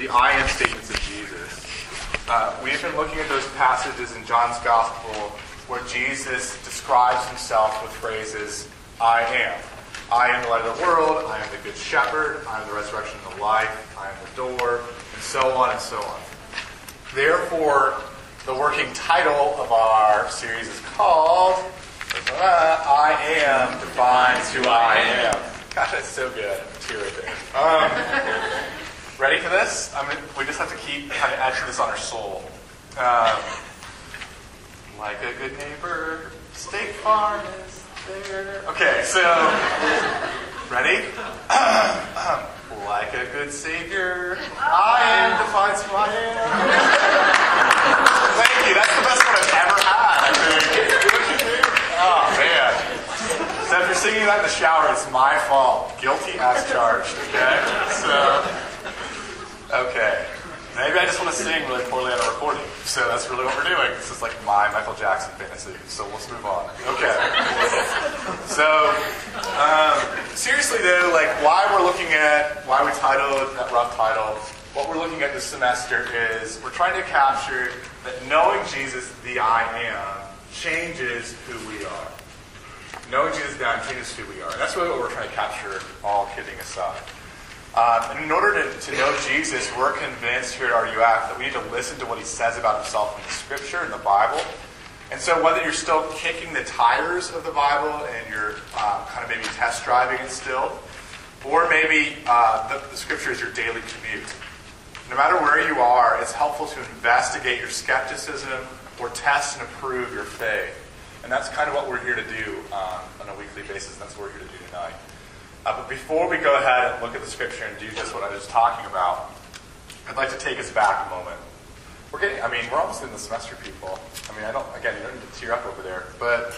the I am statements of Jesus. Uh, we've been looking at those passages in John's Gospel where Jesus describes himself with phrases, I am. I am the light of the world, I am the good shepherd, I am the resurrection and the life, I am the door, and so on and so on. Therefore, the working title of our series is called I Am Defines Who I Am. Gosh, that's so good. Tear right there. Um, ready for this? I mean, we just have to keep kind of etching this on our soul. Um, like a good neighbor, State Farm is there. Okay, so ready? like a good savior, I am defines who I am. Thank you. That's the best one I've ever had. I think. Oh man. So if you're singing that in the shower, it's my fault. Guilty as charged. Okay. So. Okay. Maybe I just want to sing really poorly on a recording. So that's really what we're doing. This is like my Michael Jackson fantasy. So let's move on. Okay. So, um, seriously though, like why we're looking at, why we titled that rough title, what we're looking at this semester is we're trying to capture that knowing Jesus, the I am, changes who we are. Knowing Jesus, the I am, changes who we are. That's really what we're trying to capture, all kidding aside. Um, and in order to, to know Jesus, we're convinced here at RUF that we need to listen to what he says about himself in the scripture, in the Bible. And so, whether you're still kicking the tires of the Bible and you're uh, kind of maybe test driving it still, or maybe uh, the, the scripture is your daily commute, no matter where you are, it's helpful to investigate your skepticism or test and approve your faith. And that's kind of what we're here to do um, on a weekly basis. That's what we're here to do tonight. Uh, but before we go ahead and look at the scripture and do just what I was talking about, I'd like to take us back a moment. We're getting, I mean, we're almost in the semester, people. I mean, I don't, again, you don't need to tear up over there, but,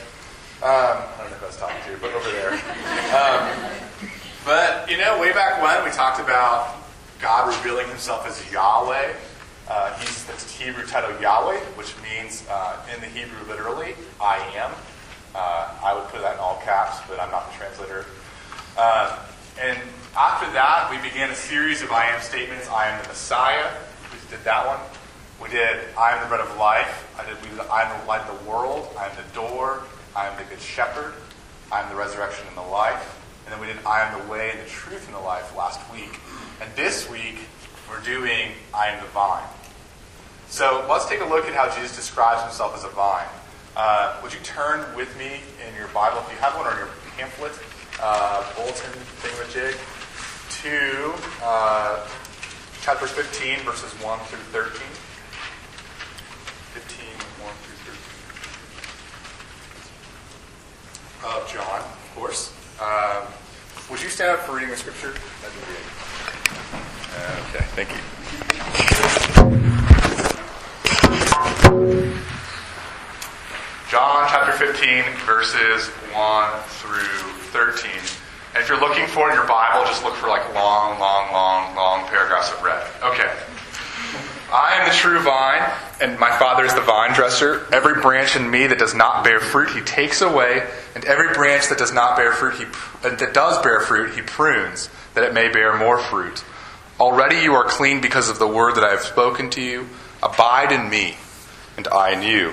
um, I don't know who I was talking to, but over there. Um, but, you know, way back when we talked about God revealing himself as Yahweh. Uh, he's the Hebrew title Yahweh, which means, uh, in the Hebrew literally, I am. Uh, I would put that in all caps, but I'm not the translator. Uh, and after that, we began a series of I am statements. I am the Messiah. We did that one. We did I am the bread of life. I did we did I am the light of the world. I am the door. I am the good shepherd. I am the resurrection and the life. And then we did I am the way and the truth and the life last week. And this week, we're doing I am the vine. So let's take a look at how Jesus describes himself as a vine. Uh, would you turn with me in your Bible, if you have one, or in your pamphlet, uh, bulletin thingamajig to uh, chapter 15, verses 1 through 13. 15, 1 through 13. Of John, of course. Um, would you stand up for reading the scripture? Great. Okay, thank you. John chapter 15, verses 1 through 13. And if you're looking for in your Bible, just look for like long, long, long, long paragraphs of red. Okay. I am the true vine, and my Father is the vine dresser. Every branch in me that does not bear fruit, he takes away, and every branch that does not bear fruit, he uh, that does bear fruit, he prunes, that it may bear more fruit. Already you are clean because of the word that I have spoken to you. Abide in me, and I in you.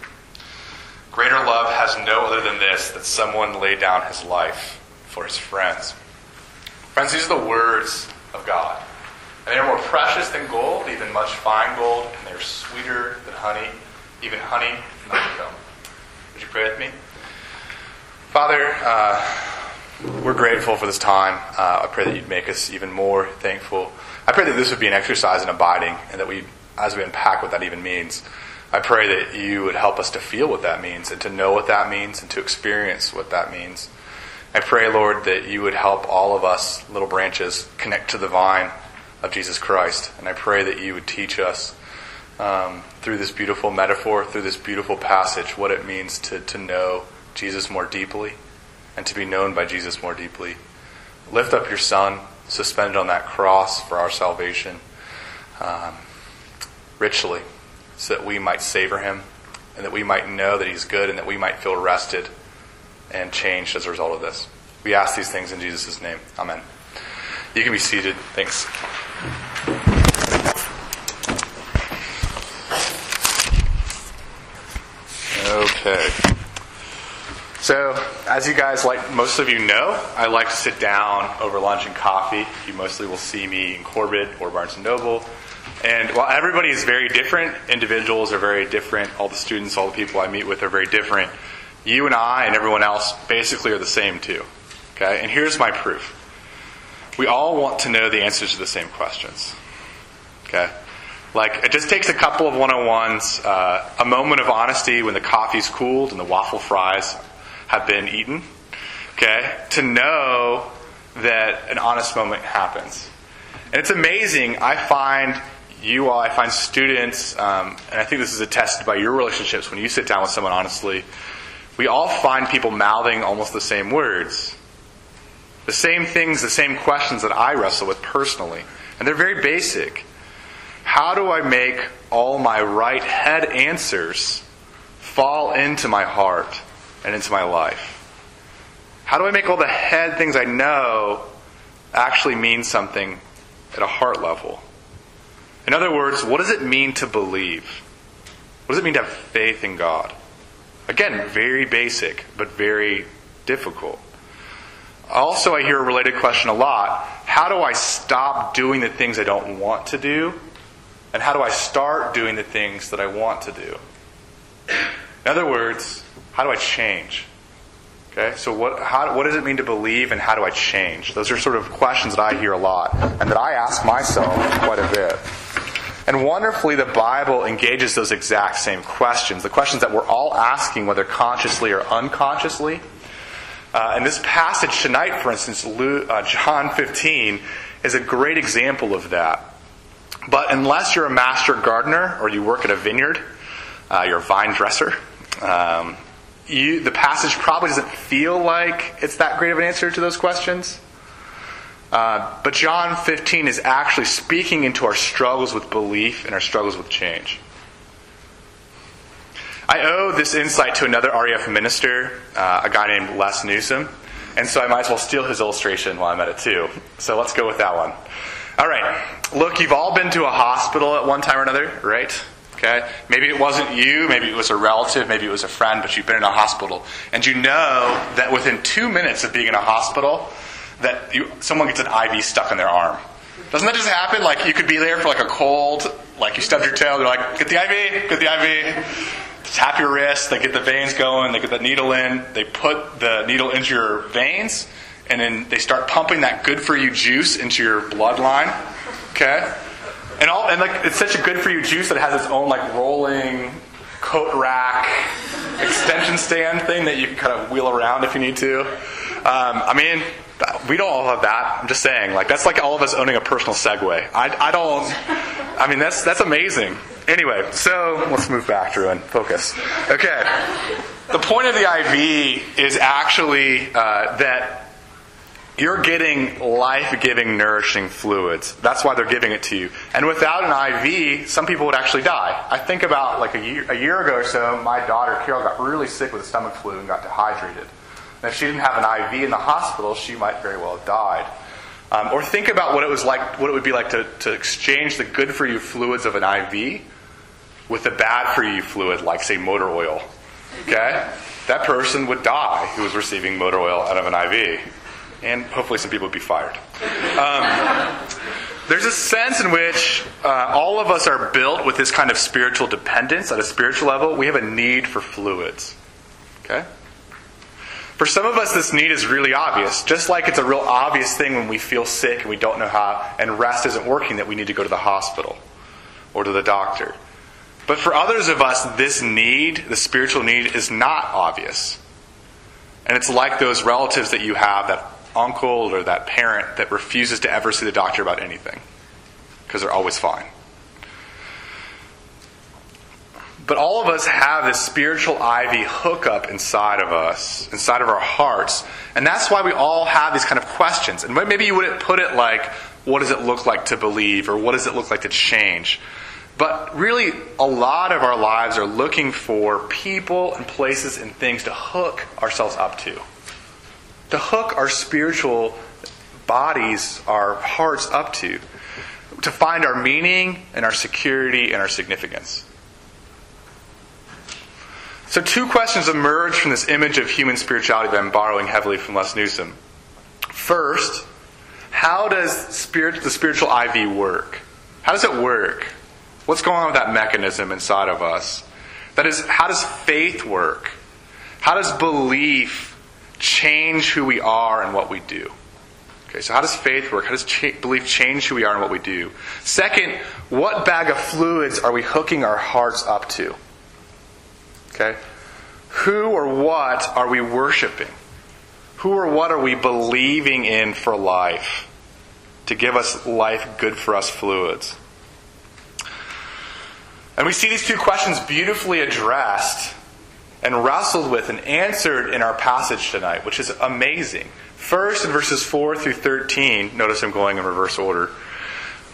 Greater love has no other than this that someone lay down his life for his friends. Friends, these are the words of God. And they are more precious than gold, even much fine gold, and they are sweeter than honey. even honey and honeycomb. Would you pray with me? Father, uh, we're grateful for this time. Uh, I pray that you'd make us even more thankful. I pray that this would be an exercise in abiding, and that we, as we unpack what that even means, I pray that you would help us to feel what that means, and to know what that means, and to experience what that means. I pray, Lord, that you would help all of us, little branches, connect to the vine of Jesus Christ. And I pray that you would teach us um, through this beautiful metaphor, through this beautiful passage, what it means to, to know Jesus more deeply and to be known by Jesus more deeply. Lift up your Son, suspended on that cross for our salvation, um, richly, so that we might savor him and that we might know that he's good and that we might feel rested and changed as a result of this. We ask these things in Jesus' name. Amen. You can be seated. Thanks. Okay. So, as you guys like, most of you know, I like to sit down over lunch and coffee. You mostly will see me in Corbett or Barnes and Noble. And while everybody is very different, individuals are very different, all the students, all the people I meet with are very different you and I and everyone else basically are the same too. Okay? And here's my proof. We all want to know the answers to the same questions. Okay? Like, it just takes a couple of 101s, uh, a moment of honesty when the coffee's cooled and the waffle fries have been eaten, okay, to know that an honest moment happens. And it's amazing. I find you all, I find students, um, and I think this is attested by your relationships when you sit down with someone honestly we all find people mouthing almost the same words. The same things, the same questions that I wrestle with personally. And they're very basic. How do I make all my right head answers fall into my heart and into my life? How do I make all the head things I know actually mean something at a heart level? In other words, what does it mean to believe? What does it mean to have faith in God? Again, very basic, but very difficult. Also, I hear a related question a lot How do I stop doing the things I don't want to do? And how do I start doing the things that I want to do? In other words, how do I change? Okay, so what, how, what does it mean to believe and how do I change? Those are sort of questions that I hear a lot and that I ask myself quite a bit. And wonderfully, the Bible engages those exact same questions, the questions that we're all asking, whether consciously or unconsciously. Uh, and this passage tonight, for instance, Luke, uh, John 15, is a great example of that. But unless you're a master gardener or you work at a vineyard, uh, you're a vine dresser, um, you, the passage probably doesn't feel like it's that great of an answer to those questions. Uh, but John 15 is actually speaking into our struggles with belief and our struggles with change. I owe this insight to another RUF minister, uh, a guy named Les Newsom, and so I might as well steal his illustration while I'm at it too. So let's go with that one. All right. Look, you've all been to a hospital at one time or another, right? Okay? Maybe it wasn't you, maybe it was a relative, maybe it was a friend, but you've been in a hospital. And you know that within two minutes of being in a hospital, that you, someone gets an IV stuck in their arm. Doesn't that just happen? Like you could be there for like a cold, like you stubbed your toe, they're like, get the IV, get the IV. Tap your wrist, they get the veins going, they get the needle in, they put the needle into your veins, and then they start pumping that good for you juice into your bloodline. Okay? And all and like it's such a good for you juice that it has its own like rolling coat rack extension stand thing that you can kind of wheel around if you need to. Um, I mean, we don't all have that. I'm just saying, like that's like all of us owning a personal Segway. I, I don't. I mean, that's that's amazing. Anyway, so let's move back, Drew, and focus. Okay, the point of the IV is actually uh, that you're getting life-giving, nourishing fluids. That's why they're giving it to you. And without an IV, some people would actually die. I think about like a year, a year ago or so, my daughter Carol got really sick with a stomach flu and got dehydrated. And if she didn't have an IV in the hospital, she might very well have died. Um, or think about what it was like, what it would be like to, to exchange the good for you fluids of an IV with the bad for you fluid, like say motor oil. Okay, that person would die who was receiving motor oil out of an IV, and hopefully some people would be fired. Um, there's a sense in which uh, all of us are built with this kind of spiritual dependence at a spiritual level. We have a need for fluids. Okay? For some of us, this need is really obvious. Just like it's a real obvious thing when we feel sick and we don't know how, and rest isn't working, that we need to go to the hospital or to the doctor. But for others of us, this need, the spiritual need, is not obvious. And it's like those relatives that you have, that uncle or that parent that refuses to ever see the doctor about anything because they're always fine. But all of us have this spiritual IV hookup inside of us, inside of our hearts. And that's why we all have these kind of questions. And maybe you wouldn't put it like, what does it look like to believe? Or what does it look like to change? But really, a lot of our lives are looking for people and places and things to hook ourselves up to. To hook our spiritual bodies, our hearts up to. To find our meaning and our security and our significance. So, two questions emerge from this image of human spirituality that I'm borrowing heavily from Les Newsom. First, how does spirit, the spiritual IV work? How does it work? What's going on with that mechanism inside of us? That is, how does faith work? How does belief change who we are and what we do? Okay, so how does faith work? How does cha- belief change who we are and what we do? Second, what bag of fluids are we hooking our hearts up to? Okay? Who or what are we worshiping? Who or what are we believing in for life? To give us life good for us fluids. And we see these two questions beautifully addressed and wrestled with and answered in our passage tonight, which is amazing. First, in verses 4 through 13, notice I'm going in reverse order.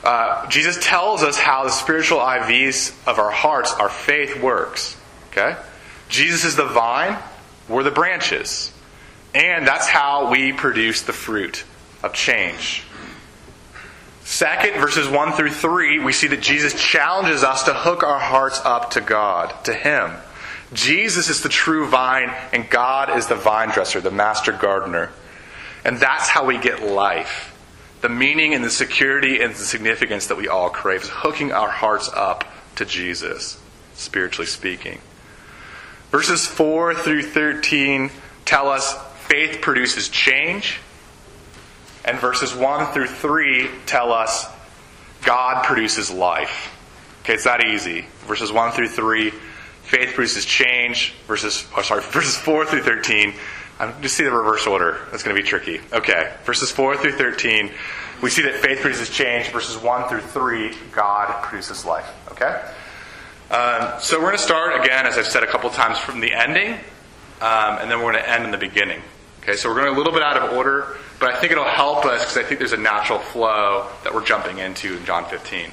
Uh, Jesus tells us how the spiritual IVs of our hearts, our faith, works. Okay? Jesus is the vine, we're the branches. And that's how we produce the fruit of change. Second, verses 1 through 3, we see that Jesus challenges us to hook our hearts up to God, to Him. Jesus is the true vine, and God is the vine dresser, the master gardener. And that's how we get life. The meaning and the security and the significance that we all crave is hooking our hearts up to Jesus, spiritually speaking. Verses 4 through 13 tell us faith produces change. And verses 1 through 3 tell us God produces life. Okay, it's that easy. Verses 1 through 3, faith produces change. Verses, oh, sorry, verses 4 through 13. I'm just see the reverse order. That's going to be tricky. Okay, verses 4 through 13, we see that faith produces change. Verses 1 through 3, God produces life. Okay? Um, so we're going to start again, as I've said a couple times, from the ending, um, and then we're going to end in the beginning. Okay, so we're going a little bit out of order, but I think it'll help us because I think there's a natural flow that we're jumping into in John 15.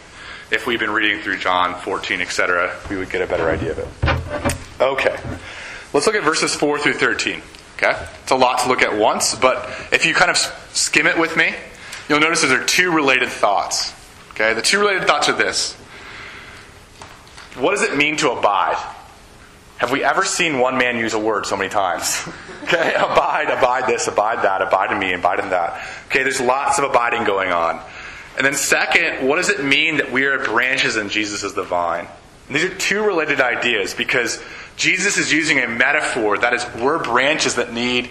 If we've been reading through John 14, etc., we would get a better idea of it. Okay, let's look at verses 4 through 13. Okay, it's a lot to look at once, but if you kind of skim it with me, you'll notice that there are two related thoughts. Okay, the two related thoughts are this what does it mean to abide? Have we ever seen one man use a word so many times? okay, abide, abide this, abide that, abide in me, abide in that. Okay, there's lots of abiding going on. And then, second, what does it mean that we are branches and Jesus is the vine? And these are two related ideas because Jesus is using a metaphor that is, we're branches that need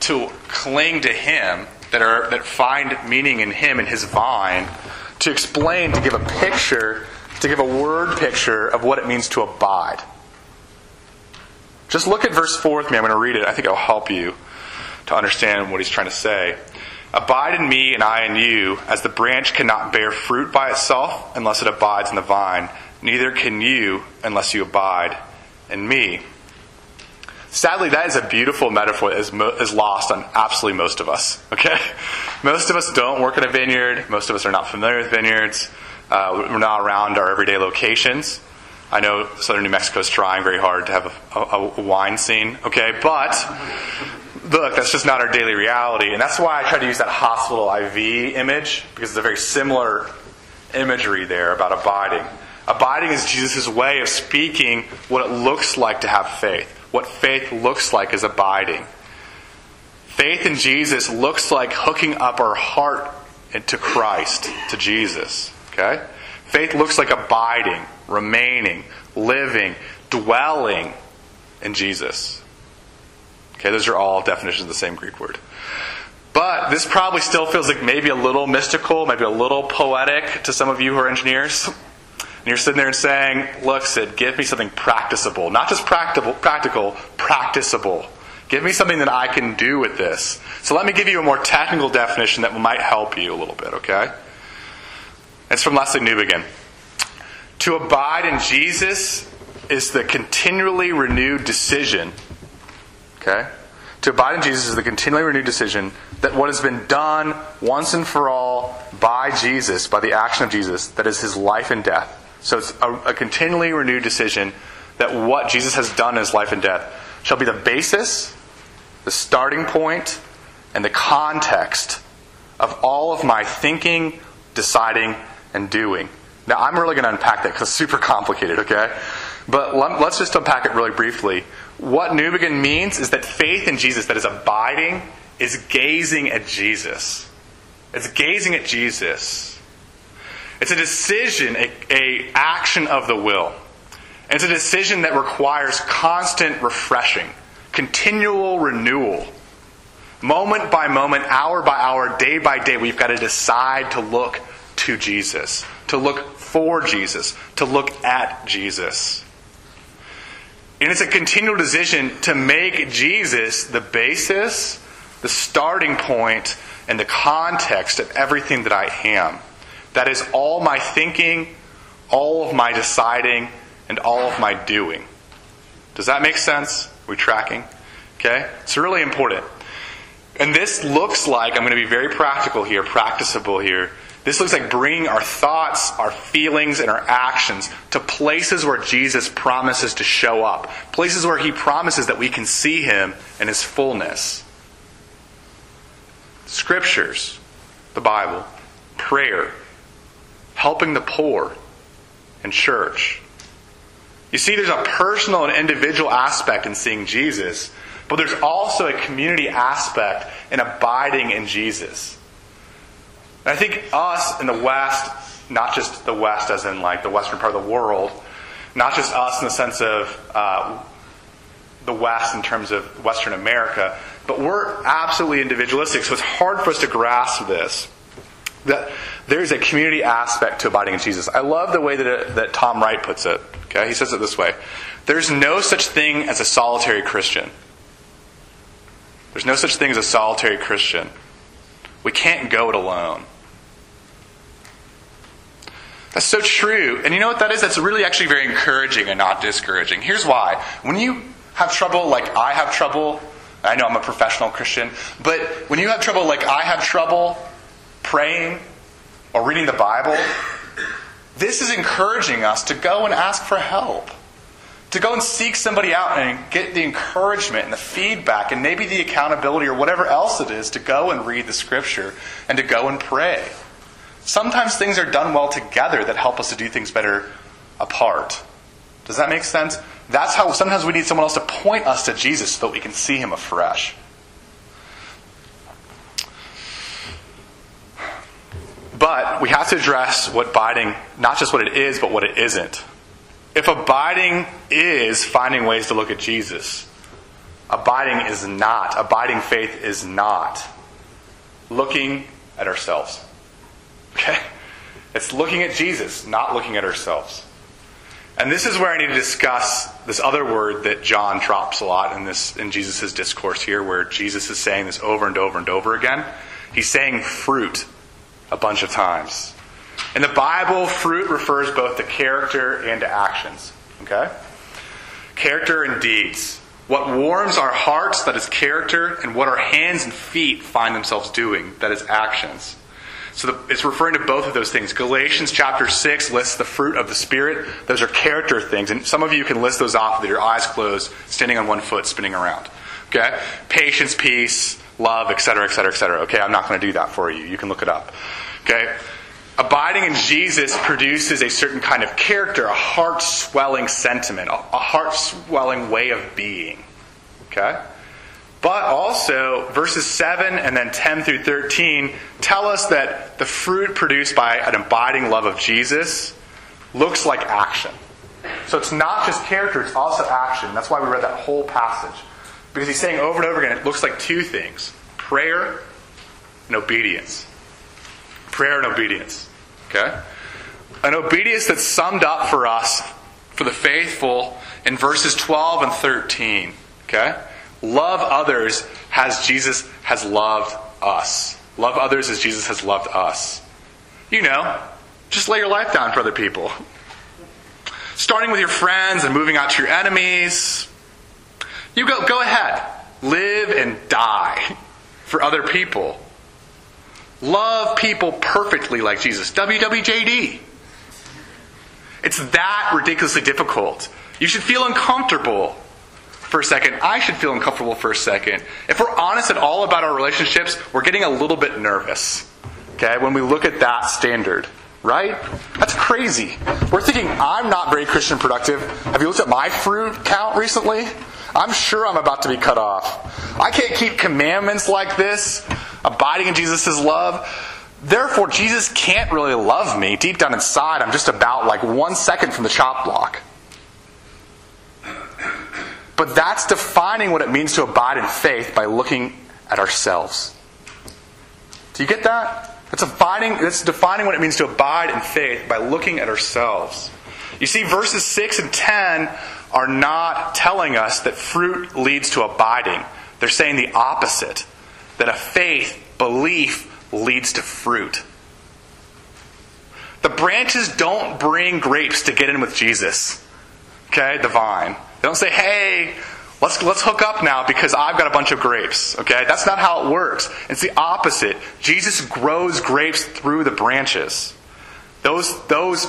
to cling to Him, that, are, that find meaning in Him and His vine, to explain, to give a picture to give a word picture of what it means to abide. Just look at verse 4 with me. I'm going to read it. I think it'll help you to understand what he's trying to say. Abide in me and I in you, as the branch cannot bear fruit by itself unless it abides in the vine, neither can you unless you abide in me. Sadly, that is a beautiful metaphor that is, mo- is lost on absolutely most of us. Okay? Most of us don't work in a vineyard. Most of us are not familiar with vineyards. Uh, we're not around our everyday locations. I know southern New Mexico is trying very hard to have a, a, a, wine scene, okay? But look, that's just not our daily reality. And that's why I try to use that hospital IV image, because it's a very similar imagery there about abiding. Abiding is Jesus' way of speaking what it looks like to have faith. What faith looks like is abiding. Faith in Jesus looks like hooking up our heart to Christ, to Jesus. Okay? Faith looks like abiding, remaining, living, dwelling in Jesus. Okay, those are all definitions of the same Greek word. But this probably still feels like maybe a little mystical, maybe a little poetic to some of you who are engineers. And you're sitting there and saying, Look, Sid, give me something practicable. Not just practical, practical, practicable. Give me something that I can do with this. So let me give you a more technical definition that might help you a little bit, okay? It's from Lesslie Newbigin. To abide in Jesus is the continually renewed decision, okay? To abide in Jesus is the continually renewed decision that what has been done once and for all by Jesus, by the action of Jesus, that is his life and death. So it's a, a continually renewed decision that what Jesus has done in his life and death shall be the basis, the starting point, and the context of all of my thinking, deciding, and doing. Now, I'm really going to unpack that because it's super complicated, okay? But let, us just unpack it really briefly. What Newbigin means is that faith in Jesus, that is abiding, is gazing at Jesus. It's gazing at Jesus. It's a decision, a, a action of the will. It's a decision that requires constant refreshing, continual renewal. Moment by moment, hour by hour, day by day, we've got to decide to look to Jesus, to look for Jesus, to look at Jesus. And it's a continual decision to make Jesus the basis, the starting point, and the context of everything that I am. That is all my thinking, all of my deciding, and all of my doing. Does that make sense? Are we tracking? Okay? It's really important. And this looks like, I'm going to be very practical here, practicable here. This looks like bringing our thoughts, our feelings, and our actions to places where Jesus promises to show up, places where he promises that we can see him in his fullness. Scriptures, the Bible, prayer, helping the poor, and church. You see, there's a personal and individual aspect in seeing Jesus, but there's also a community aspect in abiding in Jesus. I think us in the West, not just the West as in like the Western part of the world, not just us in the sense of uh, the West in terms of Western America, but we're absolutely individualistic, so it's hard for us to grasp this. That there's a community aspect to abiding in Jesus. I love the way that, it, that Tom Wright puts it. Okay, he says it this way: There's no such thing as a solitary Christian. There's no such thing as a solitary Christian. We can't go it alone. That's so true. And you know what that is? That's really actually very encouraging and not discouraging. Here's why. When you have trouble, like I have trouble, I know I'm a professional Christian, but when you have trouble, like I have trouble praying or reading the Bible, this is encouraging us to go and ask for help. To go and seek somebody out and get the encouragement and the feedback and maybe the accountability or whatever else it is to go and read the scripture and to go and pray. Sometimes things are done well together that help us to do things better apart. Does that make sense? That's how sometimes we need someone else to point us to Jesus so that we can see him afresh. But we have to address what abiding, not just what it is, but what it isn't. If abiding is finding ways to look at Jesus, abiding is not. Abiding faith is not looking at ourselves. Okay? It's looking at Jesus, not looking at ourselves. And this is where I need to discuss this other word that John drops a lot in this in Jesus' discourse here, where Jesus is saying this over and over and over again. He's saying fruit a bunch of times. In the Bible, fruit refers both to character and to actions. Okay? Character and deeds. What warms our hearts, that is character, and what our hands and feet find themselves doing, that is actions. So the, it's referring to both of those things. Galatians chapter 6 lists the fruit of the Spirit. Those are character things. And some of you can list those off with your eyes closed, standing on one foot, spinning around. Okay? Patience, peace, love, etc., etc., etc. Okay, I'm not going to do that for you. You can look it up. Okay? Abiding in Jesus produces a certain kind of character, a heart swelling sentiment, a heart swelling way of being. Okay? But also, verses 7 and then 10 through 13 tell us that the fruit produced by an abiding love of Jesus looks like action. So it's not just character, it's also action. That's why we read that whole passage. Because he's saying over and over again, it looks like two things prayer and obedience. Prayer and obedience. Okay? An obedience that's summed up for us, for the faithful, in verses 12 and 13. Okay? Love others as Jesus has loved us. Love others as Jesus has loved us. You know, just lay your life down for other people. Starting with your friends and moving out to your enemies. You go, go ahead. Live and die for other people. Love people perfectly like Jesus. WWJD. It's that ridiculously difficult. You should feel uncomfortable for a second. I should feel uncomfortable for a second. If we're honest at all about our relationships, we're getting a little bit nervous. Okay, when we look at that standard, right? That's crazy. We're thinking, I'm not very Christian productive. Have you looked at my fruit count recently? I'm sure I'm about to be cut off. I can't keep commandments like this, abiding in Jesus' love. Therefore, Jesus can't really love me. Deep down inside, I'm just about like one second from the chop block. But that's defining what it means to abide in faith by looking at ourselves. Do you get that? It's defining, it's defining what it means to abide in faith by looking at ourselves. You see, verses 6 and 10 are not telling us that fruit leads to abiding. They're saying the opposite that a faith, belief, leads to fruit. The branches don't bring grapes to get in with Jesus. Okay, the vine. Don't say, hey, let's, let's hook up now because I've got a bunch of grapes. Okay, that's not how it works. It's the opposite. Jesus grows grapes through the branches. Those, those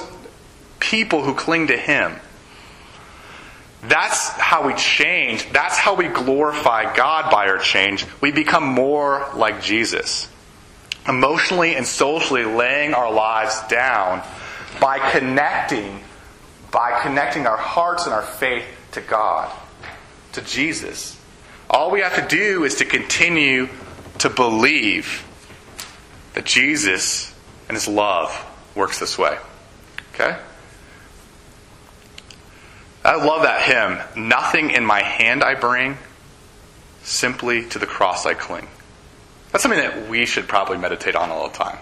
people who cling to Him. That's how we change. That's how we glorify God by our change. We become more like Jesus. Emotionally and socially laying our lives down by connecting, by connecting our hearts and our faith to God, to Jesus. All we have to do is to continue to believe that Jesus and His love works this way. Okay? I love that hymn. Nothing in my hand I bring, simply to the cross I cling. That's something that we should probably meditate on all the time.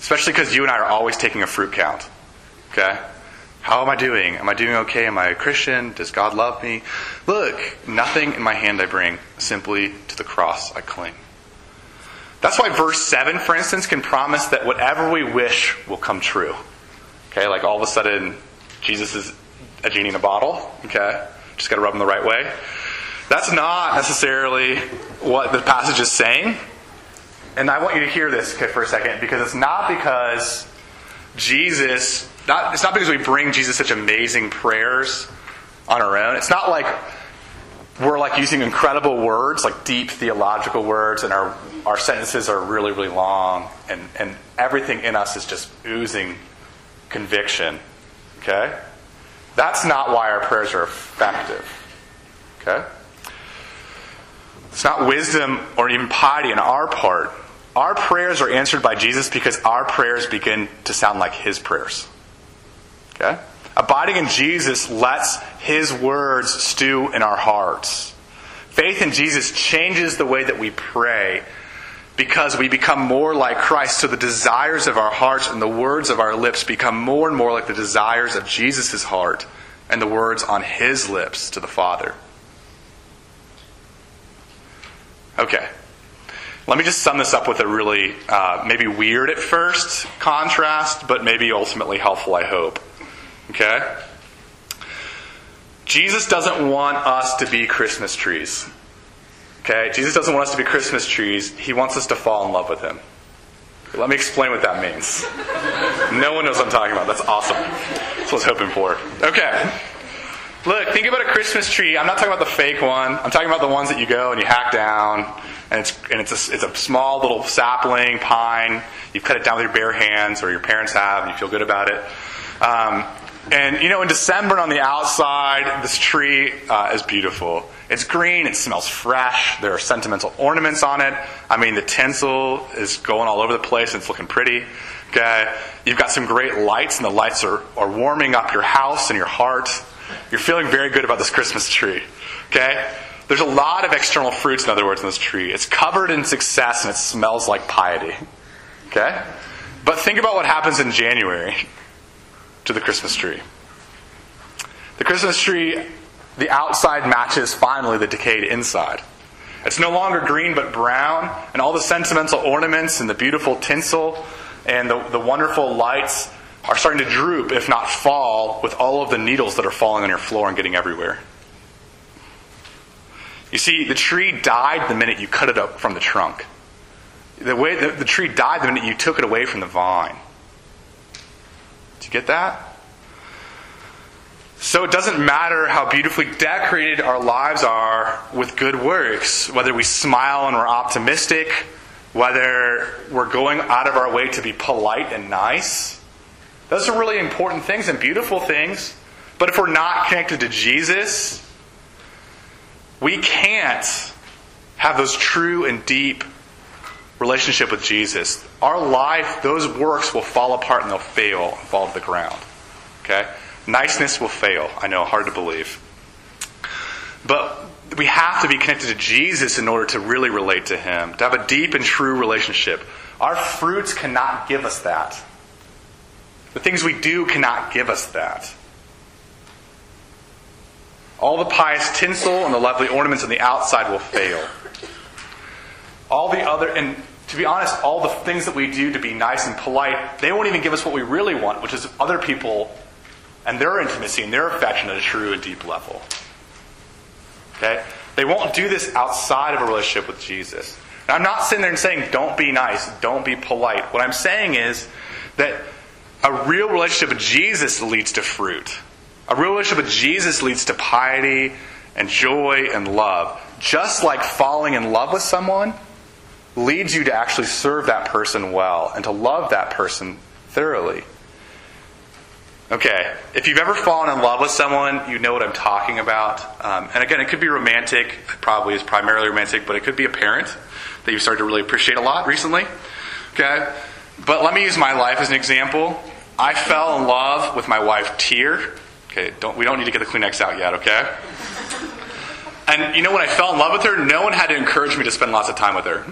Especially because you and I are always taking a fruit count. Okay? How am I doing? Am I doing okay? Am I a Christian? Does God love me? Look, nothing in my hand I bring, simply to the cross I cling. That's why verse 7, for instance, can promise that whatever we wish will come true. Okay, like all of a sudden, Jesus is a genie in a bottle. Okay? Just got to rub them the right way. That's not necessarily what the passage is saying. And I want you to hear this okay, for a second because it's not because Jesus, not, it's not because we bring Jesus such amazing prayers on our own. It's not like we're like using incredible words, like deep theological words, and our, our sentences are really, really long, and, and everything in us is just oozing conviction. Okay? That's not why our prayers are effective. Okay? It's not wisdom or even piety on our part. Our prayers are answered by Jesus because our prayers begin to sound like his prayers. Okay? Abiding in Jesus lets his words stew in our hearts. Faith in Jesus changes the way that we pray because we become more like Christ. So the desires of our hearts and the words of our lips become more and more like the desires of Jesus' heart and the words on his lips to the Father. Okay. Let me just sum this up with a really, uh, maybe weird at first contrast, but maybe ultimately helpful, I hope. Okay? Jesus doesn't want us to be Christmas trees. Okay? Jesus doesn't want us to be Christmas trees. He wants us to fall in love with Him. Let me explain what that means. no one knows what I'm talking about. That's awesome. That's what I was hoping for. Okay. Look, think about a Christmas tree. I'm not talking about the fake one. I'm talking about the ones that you go and you hack down, and it's and it's a, it's a small little sapling pine. You cut it down with your bare hands, or your parents have, and you feel good about it. Um, And you know, in December on the outside, this tree uh, is beautiful. It's green, it smells fresh, there are sentimental ornaments on it. I mean, the tinsel is going all over the place and it's looking pretty. Okay? You've got some great lights, and the lights are, are warming up your house and your heart. You're feeling very good about this Christmas tree. Okay? There's a lot of external fruits, in other words, in this tree. It's covered in success and it smells like piety. Okay? But think about what happens in January to the Christmas tree. The Christmas tree, the outside matches finally the decayed inside. It's no longer green but brown, and all the sentimental ornaments and the beautiful tinsel and the, the wonderful lights are starting to droop, if not fall, with all of the needles that are falling on your floor and getting everywhere. You see, the tree died the minute you cut it up from the trunk. The way the, the tree died the minute you took it away from the vine. Do you get that? So it doesn't matter how beautifully decorated our lives are with good works, whether we smile and we're optimistic, whether we're going out of our way to be polite and nice. Those are really important things and beautiful things. But if we're not connected to Jesus, we can't have those true and deep relationship with Jesus. Our life, those works will fall apart and they'll fail and fall to the ground. Okay? Niceness will fail. I know, hard to believe. But we have to be connected to Jesus in order to really relate to Him, to have a deep and true relationship. Our fruits cannot give us that. The things we do cannot give us that. All the pious tinsel and the lovely ornaments on the outside will fail. All the other, and to be honest, all the things that we do to be nice and polite, they won't even give us what we really want, which is other people and their intimacy and their affection at a true and deep level. Okay? They won't do this outside of a relationship with Jesus. I'm not sitting there and saying, don't be nice, don't be polite. What I'm saying is that a real relationship with Jesus leads to fruit. A real relationship with Jesus leads to piety and joy and love. Just like falling in love with someone leads you to actually serve that person well and to love that person thoroughly. Okay, if you've ever fallen in love with someone, you know what I'm talking about. Um, and again, it could be romantic, it probably is primarily romantic, but it could be a parent that you've started to really appreciate a lot recently. Okay, but let me use my life as an example. I fell in love with my wife, Tier. Okay, don't, we don't need to get the Kleenex out yet, okay? And you know, when I fell in love with her, no one had to encourage me to spend lots of time with her.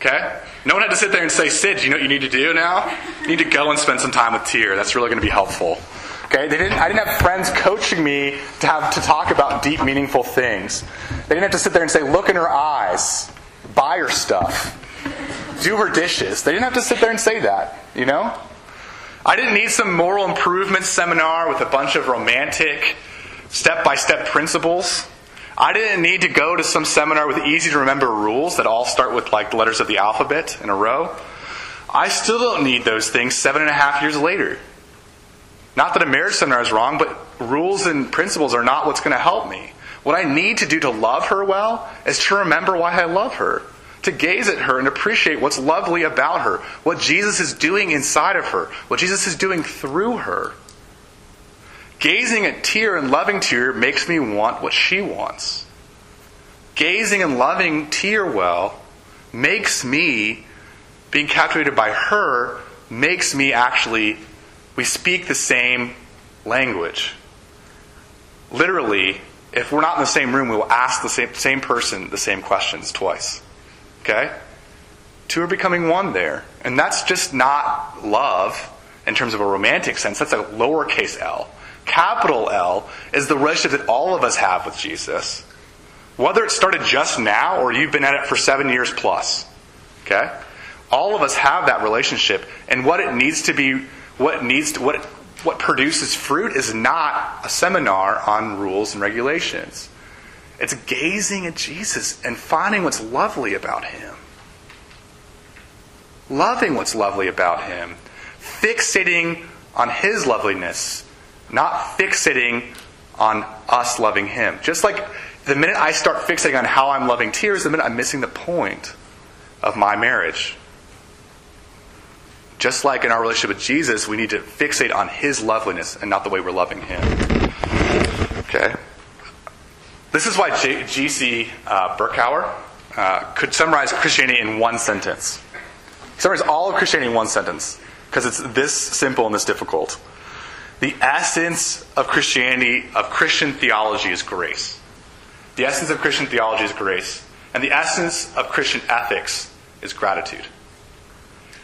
Okay? No one had to sit there and say, Sid, you know what you need to do now? You need to go and spend some time with Tier. That's really going to be helpful. Okay? They didn't, I didn't have friends coaching me to have to talk about deep, meaningful things. They didn't have to sit there and say, look in her eyes, buy her stuff, do her dishes. They didn't have to sit there and say that, you know? I didn't need some moral improvement seminar with a bunch of romantic, step by step principles. I didn't need to go to some seminar with easy to remember rules that all start with like the letters of the alphabet in a row. I still don't need those things seven and a half years later. Not that a marriage seminar is wrong, but rules and principles are not what's going to help me. What I need to do to love her well is to remember why I love her to gaze at her and appreciate what's lovely about her, what Jesus is doing inside of her, what Jesus is doing through her. Gazing at Tier and loving Tier makes me want what she wants. Gazing and loving Tier well makes me, being captivated by her, makes me actually, we speak the same language. Literally, if we're not in the same room, we will ask the same, same person the same questions twice. Okay? Two are becoming one there. And that's just not love in terms of a romantic sense. That's a lowercase l. Capital L is the relationship that all of us have with Jesus. Whether it started just now or you've been at it for seven years plus. Okay? All of us have that relationship. And what it needs to be, what needs to, what, what produces fruit is not a seminar on rules and regulations. It's gazing at Jesus and finding what's lovely about him. Loving what's lovely about him. Fixating on his loveliness, not fixating on us loving him. Just like the minute I start fixating on how I'm loving tears, the minute I'm missing the point of my marriage. Just like in our relationship with Jesus, we need to fixate on his loveliness and not the way we're loving him. Okay? This is why G.C. Uh, Berkouwer uh, could summarize Christianity in one sentence. He summarizes all of Christianity in one sentence because it's this simple and this difficult. The essence of Christianity, of Christian theology, is grace. The essence of Christian theology is grace. And the essence of Christian ethics is gratitude.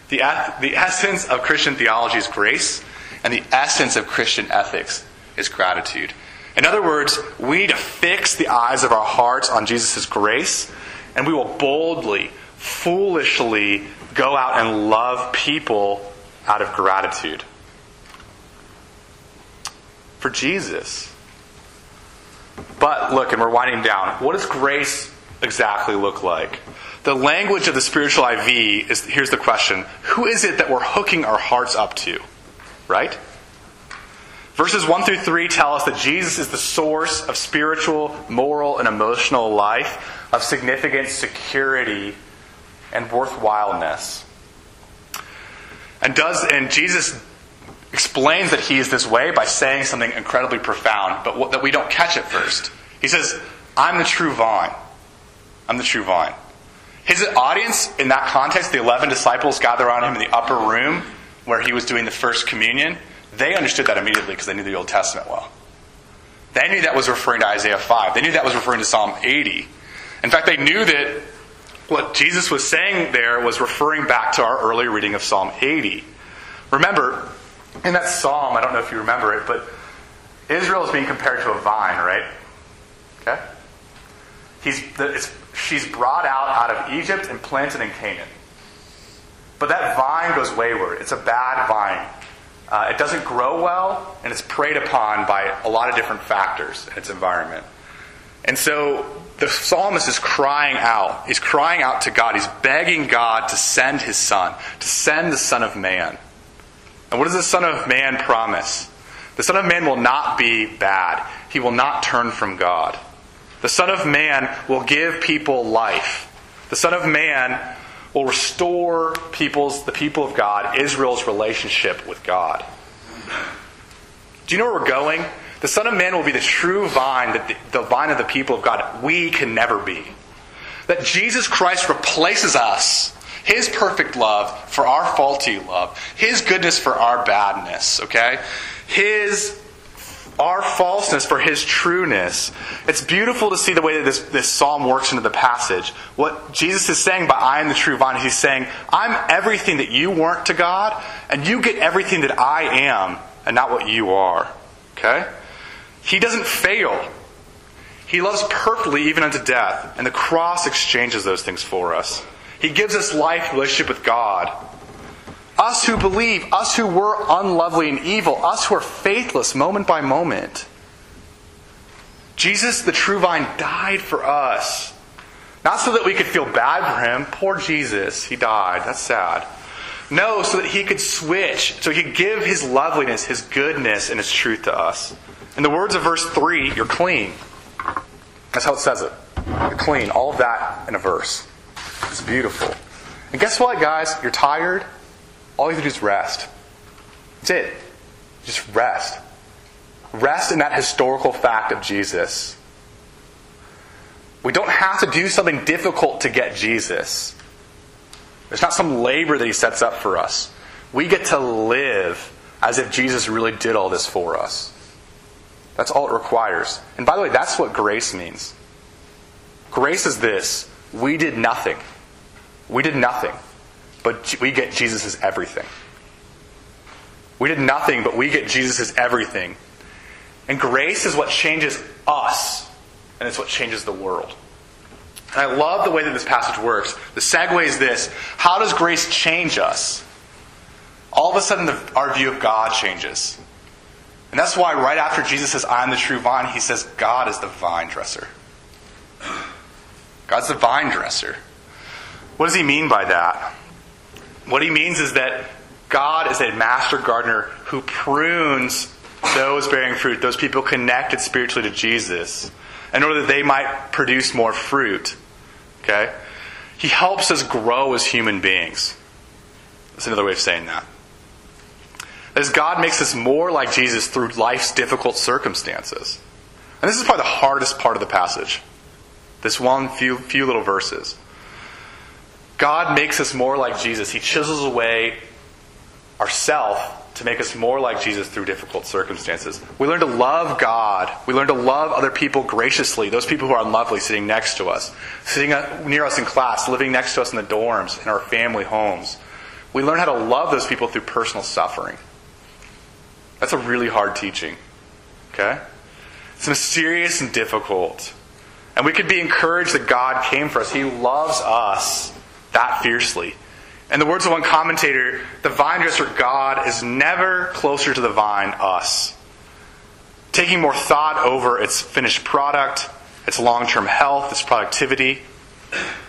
The, the essence of Christian theology is grace, and the essence of Christian ethics is gratitude. In other words, we need to fix the eyes of our hearts on Jesus' grace, and we will boldly, foolishly go out and love people out of gratitude. For Jesus. But look, and we're winding down. What does grace exactly look like? The language of the spiritual IV is here's the question Who is it that we're hooking our hearts up to? Right? Verses 1 through 3 tell us that Jesus is the source of spiritual, moral, and emotional life, of significant security and worthwhileness. And does and Jesus explains that he is this way by saying something incredibly profound, but that we don't catch at first. He says, "I'm the true vine. I'm the true vine." His audience in that context, the 11 disciples gathered around him in the upper room where he was doing the first communion they understood that immediately because they knew the Old Testament well. They knew that was referring to Isaiah 5. They knew that was referring to Psalm 80. In fact, they knew that what Jesus was saying there was referring back to our earlier reading of Psalm 80. Remember, in that psalm, I don't know if you remember it, but Israel is being compared to a vine, right? Okay? He's, she's brought out out of Egypt and planted in Canaan. But that vine goes wayward. It's a bad vine. Uh, it doesn't grow well, and it's preyed upon by a lot of different factors in its environment. And so the psalmist is crying out. He's crying out to God. He's begging God to send his son, to send the Son of Man. And what does the Son of Man promise? The Son of Man will not be bad, he will not turn from God. The Son of Man will give people life. The Son of Man will restore people's, the people of God, Israel's relationship with God. Do you know where we're going? The Son of Man will be the true vine, the, the vine of the people of God. We can never be. That Jesus Christ replaces us, His perfect love for our faulty love, His goodness for our badness, okay? His our falseness for his trueness. It's beautiful to see the way that this, this psalm works into the passage. What Jesus is saying by I am the true vine, he's saying, I'm everything that you weren't to God, and you get everything that I am, and not what you are. Okay? He doesn't fail. He loves perfectly even unto death, and the cross exchanges those things for us. He gives us life, relationship with God. Us who believe, us who were unlovely and evil, us who are faithless moment by moment. Jesus, the true vine, died for us. Not so that we could feel bad for him. Poor Jesus, he died. That's sad. No, so that he could switch, so he could give his loveliness, his goodness, and his truth to us. In the words of verse 3, you're clean. That's how it says it. You're clean. All of that in a verse. It's beautiful. And guess what, guys? You're tired all you have to do is rest. That's it. Just rest. Rest in that historical fact of Jesus. We don't have to do something difficult to get Jesus. There's not some labor that he sets up for us. We get to live as if Jesus really did all this for us. That's all it requires. And by the way, that's what grace means. Grace is this we did nothing. We did nothing. But we get Jesus' everything. We did nothing, but we get Jesus' everything. And grace is what changes us, and it's what changes the world. And I love the way that this passage works. The segue is this How does grace change us? All of a sudden, the, our view of God changes. And that's why, right after Jesus says, I am the true vine, he says, God is the vine dresser. God's the vine dresser. What does he mean by that? What he means is that God is a master gardener who prunes those bearing fruit, those people connected spiritually to Jesus, in order that they might produce more fruit. Okay? He helps us grow as human beings. That's another way of saying that. As God makes us more like Jesus through life's difficult circumstances. And this is probably the hardest part of the passage. This one few, few little verses. God makes us more like Jesus. He chisels away ourself to make us more like Jesus through difficult circumstances. We learn to love God. We learn to love other people graciously, those people who are unlovely sitting next to us, sitting near us in class, living next to us in the dorms, in our family homes. We learn how to love those people through personal suffering. That's a really hard teaching. Okay? It's mysterious and difficult. And we could be encouraged that God came for us. He loves us that fiercely. In the words of one commentator, the vine dresser God is never closer to the vine, us. Taking more thought over its finished product, its long term health, its productivity,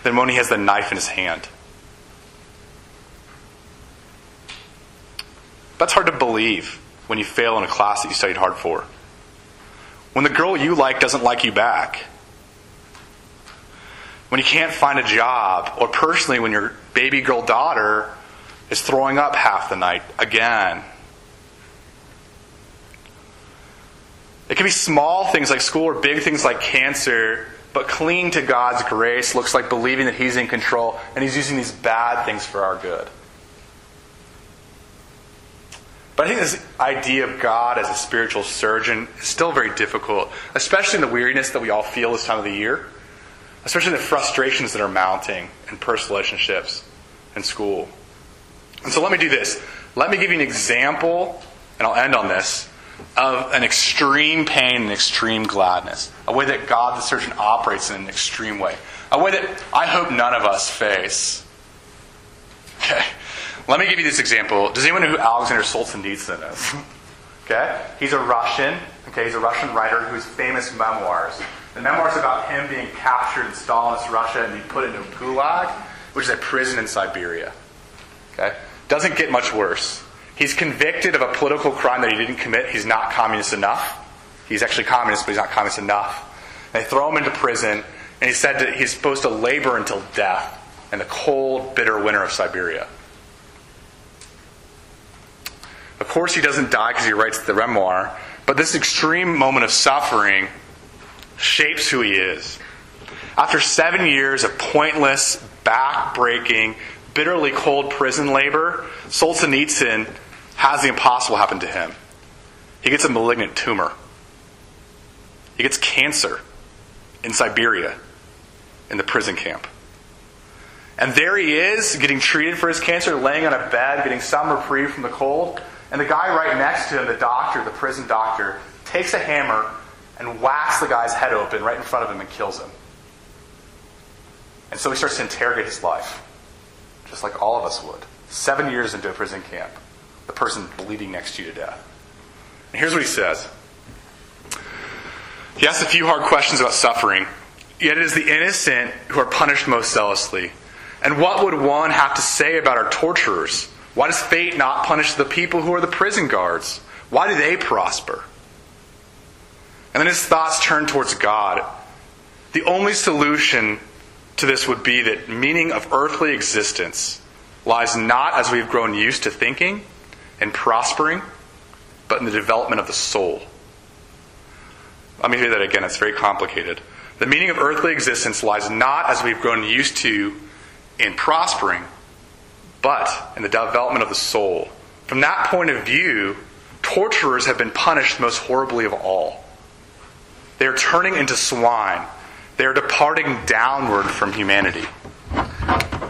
than when he has the knife in his hand. That's hard to believe when you fail in a class that you studied hard for. When the girl you like doesn't like you back when you can't find a job, or personally when your baby girl daughter is throwing up half the night again. It can be small things like school or big things like cancer, but clinging to God's grace looks like believing that He's in control and He's using these bad things for our good. But I think this idea of God as a spiritual surgeon is still very difficult, especially in the weariness that we all feel this time of the year especially the frustrations that are mounting in personal relationships and school. And so let me do this. Let me give you an example, and I'll end on this, of an extreme pain and extreme gladness. A way that God the surgeon operates in an extreme way. A way that I hope none of us face. Okay. Let me give you this example. Does anyone know who Alexander Solzhenitsyn is? Okay? He's a Russian. Okay, he's a Russian writer whose famous memoirs the memoir's about him being captured in Stalinist Russia and being put into a gulag, which is a prison in Siberia. Okay? Doesn't get much worse. He's convicted of a political crime that he didn't commit. He's not communist enough. He's actually communist, but he's not communist enough. they throw him into prison, and he said that he's supposed to labor until death in the cold, bitter winter of Siberia. Of course, he doesn't die because he writes the memoir, but this extreme moment of suffering shapes who he is. After seven years of pointless, back-breaking, bitterly cold prison labor, Solzhenitsyn has the impossible happen to him. He gets a malignant tumor. He gets cancer in Siberia, in the prison camp. And there he is, getting treated for his cancer, laying on a bed, getting some reprieve from the cold. And the guy right next to him, the doctor, the prison doctor, takes a hammer and whacks the guy's head open right in front of him and kills him. And so he starts to interrogate his life, just like all of us would. Seven years into a prison camp, the person bleeding next to you to death. And here's what he says He asks a few hard questions about suffering, yet it is the innocent who are punished most zealously. And what would one have to say about our torturers? Why does fate not punish the people who are the prison guards? Why do they prosper? And then his thoughts turn towards God. The only solution to this would be that meaning of earthly existence lies not as we've grown used to thinking and prospering, but in the development of the soul. Let me hear that again, it's very complicated. The meaning of earthly existence lies not as we've grown used to in prospering, but in the development of the soul. From that point of view, torturers have been punished most horribly of all. They are turning into swine. They are departing downward from humanity.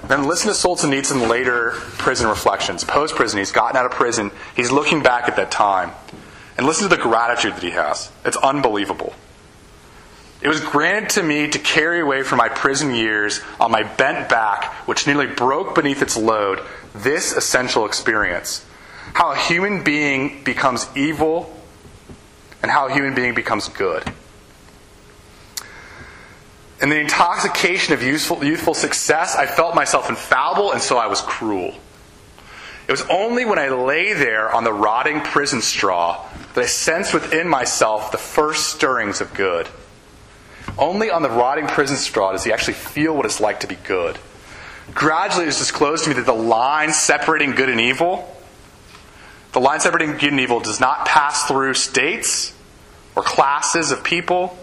Then listen to Solzhenitsyn later prison reflections. Post prison, he's gotten out of prison. He's looking back at that time. And listen to the gratitude that he has. It's unbelievable. It was granted to me to carry away from my prison years on my bent back, which nearly broke beneath its load, this essential experience. How a human being becomes evil and how a human being becomes good. In the intoxication of youthful, youthful success, I felt myself infallible, and so I was cruel. It was only when I lay there on the rotting prison straw that I sensed within myself the first stirrings of good. Only on the rotting prison straw does he actually feel what it's like to be good. gradually it was disclosed to me that the line separating good and evil, the line separating good and evil does not pass through states or classes of people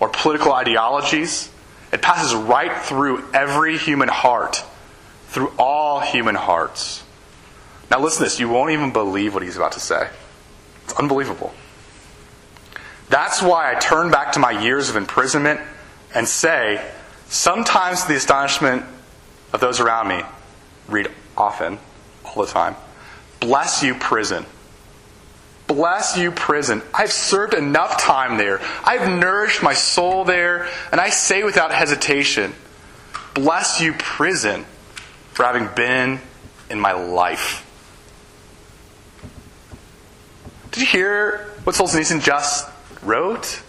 or political ideologies. It passes right through every human heart, through all human hearts. Now, listen to this. You won't even believe what he's about to say. It's unbelievable. That's why I turn back to my years of imprisonment and say, sometimes to the astonishment of those around me, read often, all the time, bless you, prison. Bless you, prison. I've served enough time there. I've nourished my soul there, and I say without hesitation, bless you, prison, for having been in my life. Did you hear what Solzhenitsyn just wrote?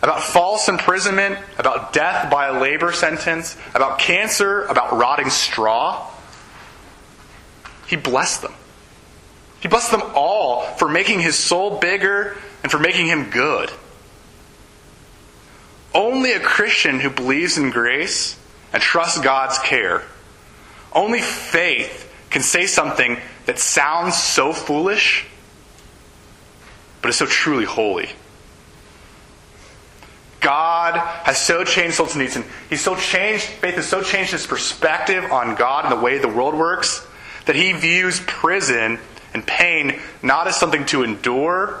About false imprisonment, about death by a labor sentence, about cancer, about rotting straw. He blessed them. He blessed them all for making his soul bigger and for making him good. Only a Christian who believes in grace and trusts God's care, only faith can say something that sounds so foolish, but is so truly holy. God has so changed Solzhenitsyn. He's so changed, faith has so changed his perspective on God and the way the world works that he views prison and pain not as something to endure,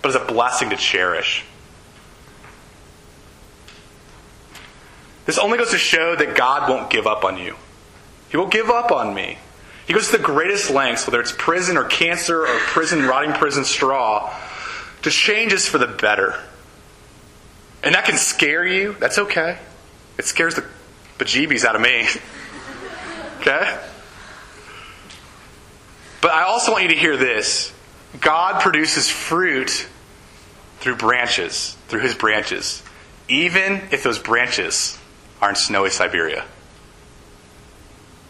but as a blessing to cherish. This only goes to show that God won't give up on you. He won't give up on me. He goes to the greatest lengths, whether it's prison or cancer or prison, rotting prison straw, to change us for the better. And that can scare you. That's okay. It scares the bejeebies out of me. okay? But I also want you to hear this God produces fruit through branches, through his branches, even if those branches are in snowy Siberia.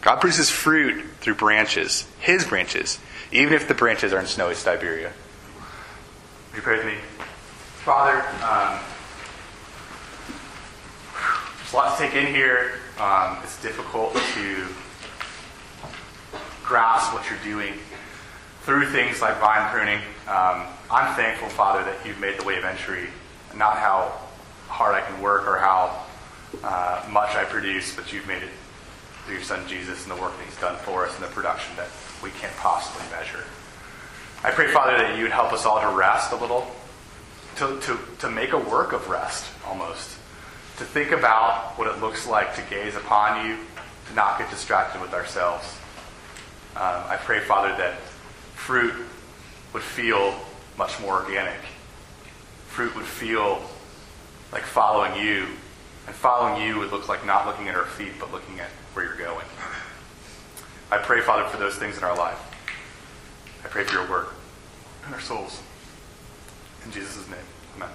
God produces fruit through branches, his branches, even if the branches are in snowy Siberia. Would you pray with me? Father, um, there's a lot to take in here. Um, it's difficult to grasp what you're doing through things like vine pruning. Um, I'm thankful, Father, that you've made the way of entry, not how hard I can work or how uh, much I produce, but you've made it through your Son Jesus and the work that He's done for us and the production that we can't possibly measure. I pray, Father, that you would help us all to rest a little, to, to, to make a work of rest almost, to think about what it looks like to gaze upon you, to not get distracted with ourselves. Um, I pray, Father, that fruit would feel much more organic. Fruit would feel like following you. And following you would look like not looking at our feet, but looking at where you're going. I pray, Father, for those things in our life. I pray for your work and our souls. In Jesus' name, amen.